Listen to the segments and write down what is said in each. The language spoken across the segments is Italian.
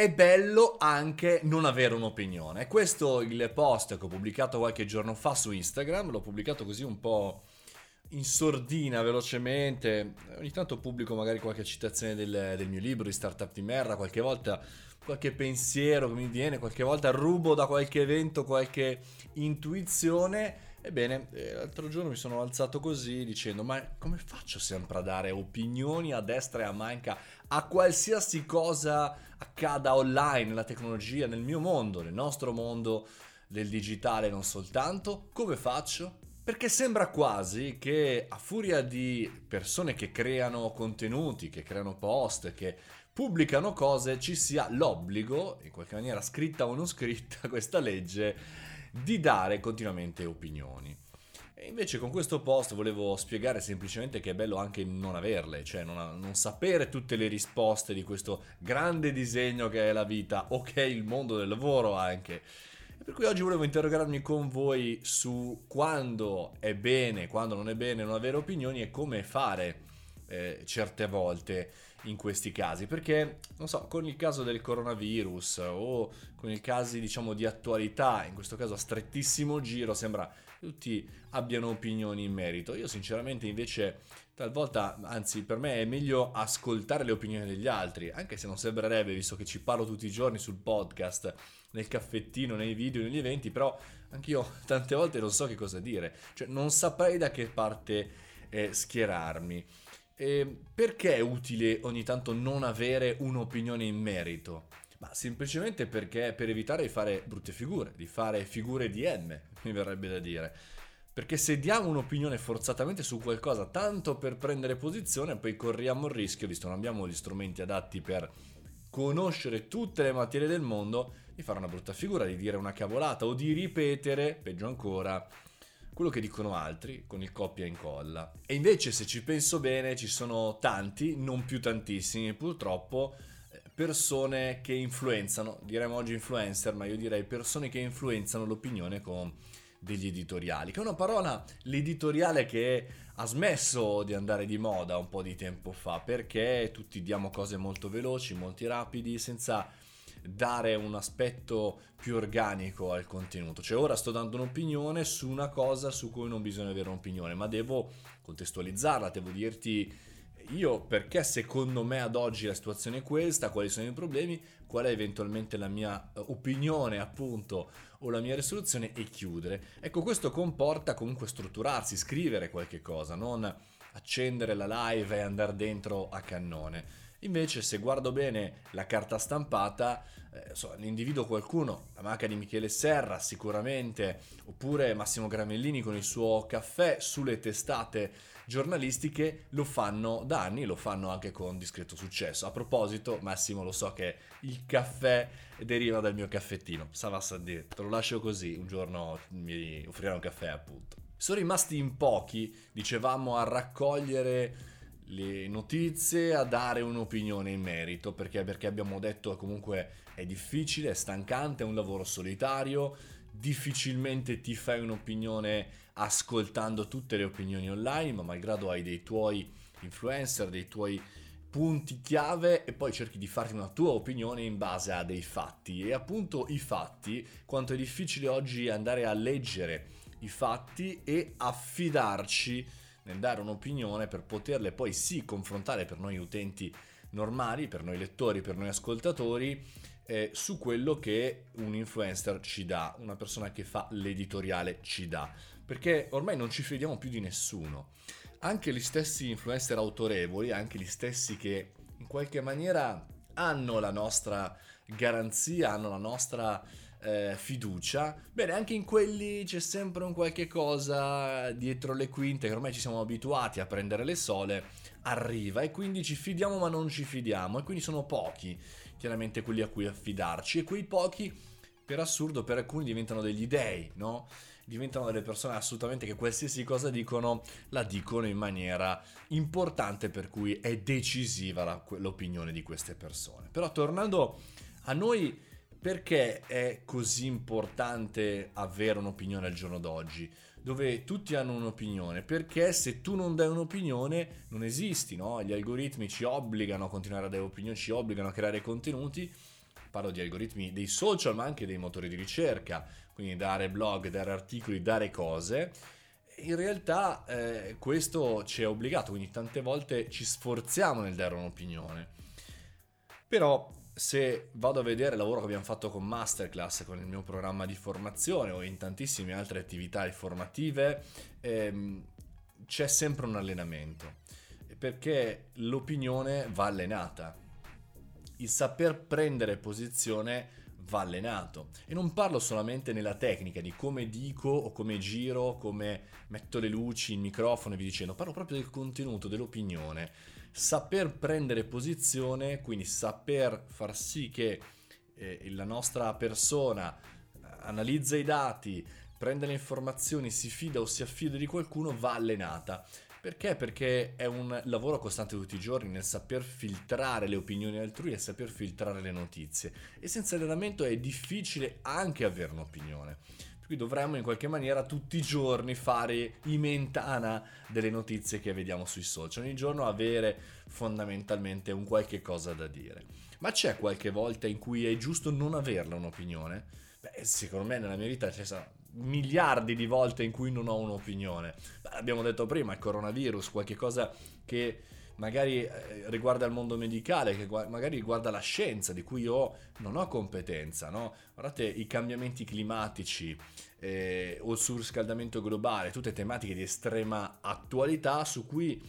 è bello anche non avere un'opinione. Questo il post che ho pubblicato qualche giorno fa su Instagram, l'ho pubblicato così un po' in sordina velocemente. Ogni tanto pubblico magari qualche citazione del, del mio libro di Startup di Merda, qualche volta qualche pensiero che mi viene, qualche volta rubo da qualche evento qualche intuizione. Ebbene, eh, l'altro giorno mi sono alzato così dicendo: Ma come faccio sempre a dare opinioni a destra e a manca a qualsiasi cosa accada online, nella tecnologia, nel mio mondo, nel nostro mondo del digitale non soltanto? Come faccio? Perché sembra quasi che a furia di persone che creano contenuti, che creano post, che pubblicano cose, ci sia l'obbligo, in qualche maniera scritta o non scritta, questa legge, di dare continuamente opinioni. E invece con questo post volevo spiegare semplicemente che è bello anche non averle, cioè non, non, sapere tutte le risposte di questo grande disegno che è la vita o che è il mondo del lavoro anche. Per cui oggi volevo interrogarmi con voi su quando è bene, quando non è bene non avere opinioni e come fare eh, certe volte in questi casi. Perché, non so, con il caso del coronavirus o con i casi, diciamo, di attualità, in questo caso a strettissimo giro, sembra che tutti abbiano opinioni in merito. Io sinceramente invece talvolta, anzi per me è meglio ascoltare le opinioni degli altri, anche se non sembrerebbe, visto che ci parlo tutti i giorni sul podcast nel caffettino, nei video, negli eventi, però anch'io tante volte non so che cosa dire, cioè non saprei da che parte eh, schierarmi. E perché è utile ogni tanto non avere un'opinione in merito? Ma semplicemente perché per evitare di fare brutte figure, di fare figure di M, mi verrebbe da dire. Perché se diamo un'opinione forzatamente su qualcosa tanto per prendere posizione, poi corriamo il rischio, visto che non abbiamo gli strumenti adatti per conoscere tutte le materie del mondo, di fare una brutta figura, di dire una cavolata o di ripetere, peggio ancora, quello che dicono altri con il copia e incolla. E invece se ci penso bene ci sono tanti, non più tantissimi purtroppo, eh, persone che influenzano, diremmo oggi influencer, ma io direi persone che influenzano l'opinione con degli editoriali, che è una parola, l'editoriale che ha smesso di andare di moda un po' di tempo fa, perché tutti diamo cose molto veloci, molto rapidi, senza dare un aspetto più organico al contenuto. Cioè ora sto dando un'opinione su una cosa su cui non bisogna avere un'opinione, ma devo contestualizzarla, devo dirti io perché secondo me ad oggi la situazione è questa, quali sono i problemi, qual è eventualmente la mia eh, opinione appunto o la mia risoluzione e chiudere. Ecco questo comporta comunque strutturarsi, scrivere qualche cosa, non accendere la live e andare dentro a cannone. Invece, se guardo bene la carta stampata, eh, so, ne individuo qualcuno, la marca di Michele Serra sicuramente, oppure Massimo Gramellini con il suo caffè sulle testate giornalistiche, lo fanno da anni, lo fanno anche con discreto successo. A proposito, Massimo, lo so che il caffè deriva dal mio caffettino, Savassa te lo lascio così, un giorno mi offrirà un caffè appunto. Sono rimasti in pochi, dicevamo, a raccogliere le notizie, a dare un'opinione in merito, perché, perché abbiamo detto comunque è difficile, è stancante, è un lavoro solitario, difficilmente ti fai un'opinione ascoltando tutte le opinioni online, ma malgrado hai dei tuoi influencer, dei tuoi punti chiave e poi cerchi di farti una tua opinione in base a dei fatti. E appunto i fatti, quanto è difficile oggi andare a leggere i fatti e affidarci nel dare un'opinione per poterle poi sì confrontare per noi utenti normali, per noi lettori, per noi ascoltatori, eh, su quello che un influencer ci dà, una persona che fa l'editoriale ci dà. Perché ormai non ci fidiamo più di nessuno. Anche gli stessi influencer autorevoli, anche gli stessi che in qualche maniera hanno la nostra garanzia, hanno la nostra eh, fiducia, bene, anche in quelli c'è sempre un qualche cosa dietro le quinte che ormai ci siamo abituati a prendere le sole, arriva e quindi ci fidiamo ma non ci fidiamo e quindi sono pochi chiaramente quelli a cui affidarci e quei pochi per assurdo per alcuni diventano degli dei, no? Diventano delle persone assolutamente che qualsiasi cosa dicono la dicono in maniera importante per cui è decisiva la, l'opinione di queste persone. Però tornando a noi perché è così importante avere un'opinione al giorno d'oggi? Dove tutti hanno un'opinione? Perché se tu non dai un'opinione non esisti, no? Gli algoritmi ci obbligano a continuare a dare opinioni, ci obbligano a creare contenuti parlo di algoritmi dei social ma anche dei motori di ricerca, quindi dare blog, dare articoli, dare cose. In realtà eh, questo ci è obbligato, quindi tante volte ci sforziamo nel dare un'opinione. Però se vado a vedere il lavoro che abbiamo fatto con Masterclass, con il mio programma di formazione o in tantissime altre attività formative, ehm, c'è sempre un allenamento, perché l'opinione va allenata. Il saper prendere posizione va allenato. E non parlo solamente nella tecnica di come dico o come giro, come metto le luci, il microfono e vi dicendo, parlo proprio del contenuto, dell'opinione saper prendere posizione, quindi saper far sì che eh, la nostra persona analizza i dati, prende le informazioni, si fida o si affida di qualcuno, va allenata. Perché? Perché è un lavoro costante tutti i giorni nel saper filtrare le opinioni altrui e saper filtrare le notizie. E senza allenamento è difficile anche avere un'opinione cui dovremmo in qualche maniera tutti i giorni fare i mentana delle notizie che vediamo sui social, ogni giorno avere fondamentalmente un qualche cosa da dire. Ma c'è qualche volta in cui è giusto non averla un'opinione? Beh, secondo me nella mia vita ci sono miliardi di volte in cui non ho un'opinione. Beh, abbiamo detto prima, il coronavirus, qualche cosa che magari eh, riguarda il mondo medicale, che magari riguarda la scienza, di cui io non ho competenza, no? Guardate i cambiamenti climatici eh, o il surriscaldamento globale, tutte tematiche di estrema attualità su cui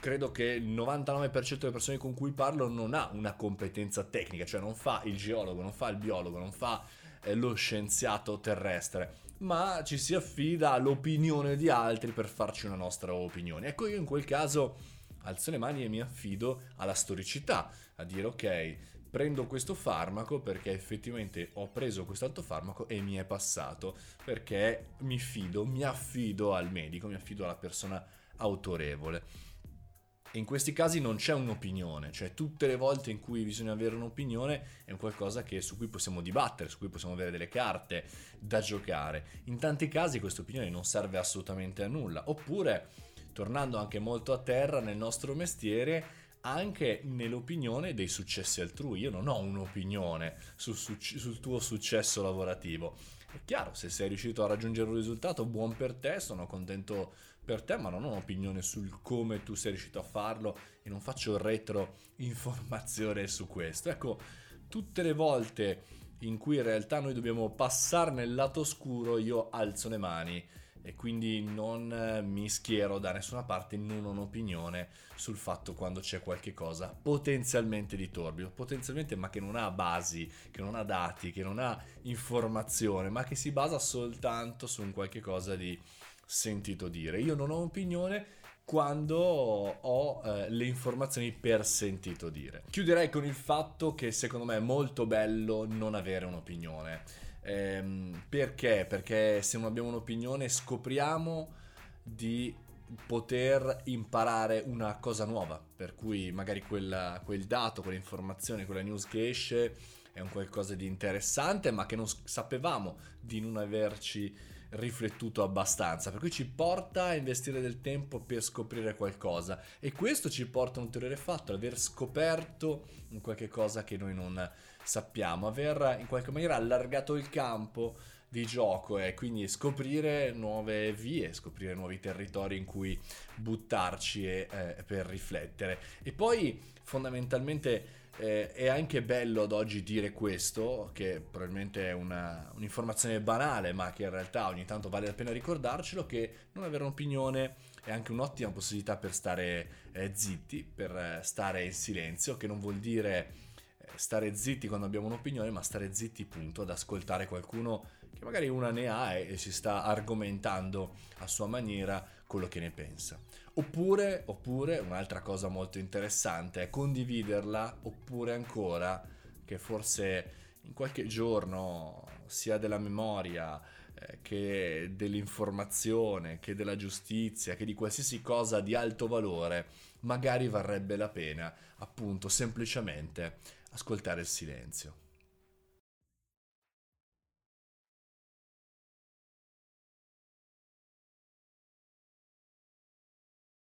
credo che il 99% delle persone con cui parlo non ha una competenza tecnica, cioè non fa il geologo, non fa il biologo, non fa eh, lo scienziato terrestre, ma ci si affida all'opinione di altri per farci una nostra opinione. Ecco, io in quel caso alzo le mani e mi affido alla storicità, a dire ok, prendo questo farmaco perché effettivamente ho preso quest'altro farmaco e mi è passato, perché mi fido, mi affido al medico, mi affido alla persona autorevole. In questi casi non c'è un'opinione, cioè tutte le volte in cui bisogna avere un'opinione è un qualcosa che, su cui possiamo dibattere, su cui possiamo avere delle carte da giocare. In tanti casi questa opinione non serve assolutamente a nulla, oppure tornando anche molto a terra nel nostro mestiere, anche nell'opinione dei successi altrui. Io non ho un'opinione sul, sul, tuo successo lavorativo. È chiaro, se sei riuscito a raggiungere un risultato, buon per te, sono contento per te, ma non ho un'opinione sul come tu sei riuscito a farlo e non faccio retro informazione su questo. Ecco, tutte le volte in cui in realtà noi dobbiamo passare nel lato oscuro, io alzo le mani e quindi non eh, mi schiero da nessuna parte, non ho un'opinione sul fatto quando c'è qualche cosa potenzialmente di torbido, potenzialmente ma che non ha basi, che non ha dati, che non ha informazione, ma che si basa soltanto su un qualche cosa di sentito dire. Io non ho opinione quando ho eh, le informazioni per sentito dire. Chiuderei con il fatto che secondo me è molto bello non avere un'opinione Ehm, perché? Perché se non abbiamo un'opinione scopriamo di poter imparare una cosa nuova, per cui magari quella, quel dato, quell'informazione, quella news che esce è un qualcosa di interessante, ma che non sapevamo di non averci riflettuto abbastanza, per cui ci porta a investire del tempo per scoprire qualcosa e questo ci porta a un ulteriore fatto, aver scoperto qualche cosa che noi non sappiamo, aver in qualche maniera allargato il campo di gioco e quindi scoprire nuove vie, scoprire nuovi territori in cui buttarci e, eh, per riflettere. E poi fondamentalmente eh, è anche bello ad oggi dire questo, che probabilmente è una, un'informazione banale, ma che in realtà ogni tanto vale la pena ricordarcelo, che non avere un'opinione è anche un'ottima possibilità per stare eh, zitti, per eh, stare in silenzio, che non vuol dire stare zitti quando abbiamo un'opinione, ma stare zitti punto, ad ascoltare qualcuno che magari una ne ha e, e si sta argomentando a sua maniera quello che ne pensa. Oppure, oppure, un'altra cosa molto interessante è condividerla, oppure ancora che forse in qualche giorno sia della memoria eh, che dell'informazione, che della giustizia, che di qualsiasi cosa di alto valore, magari varrebbe la pena appunto semplicemente ascoltare il silenzio.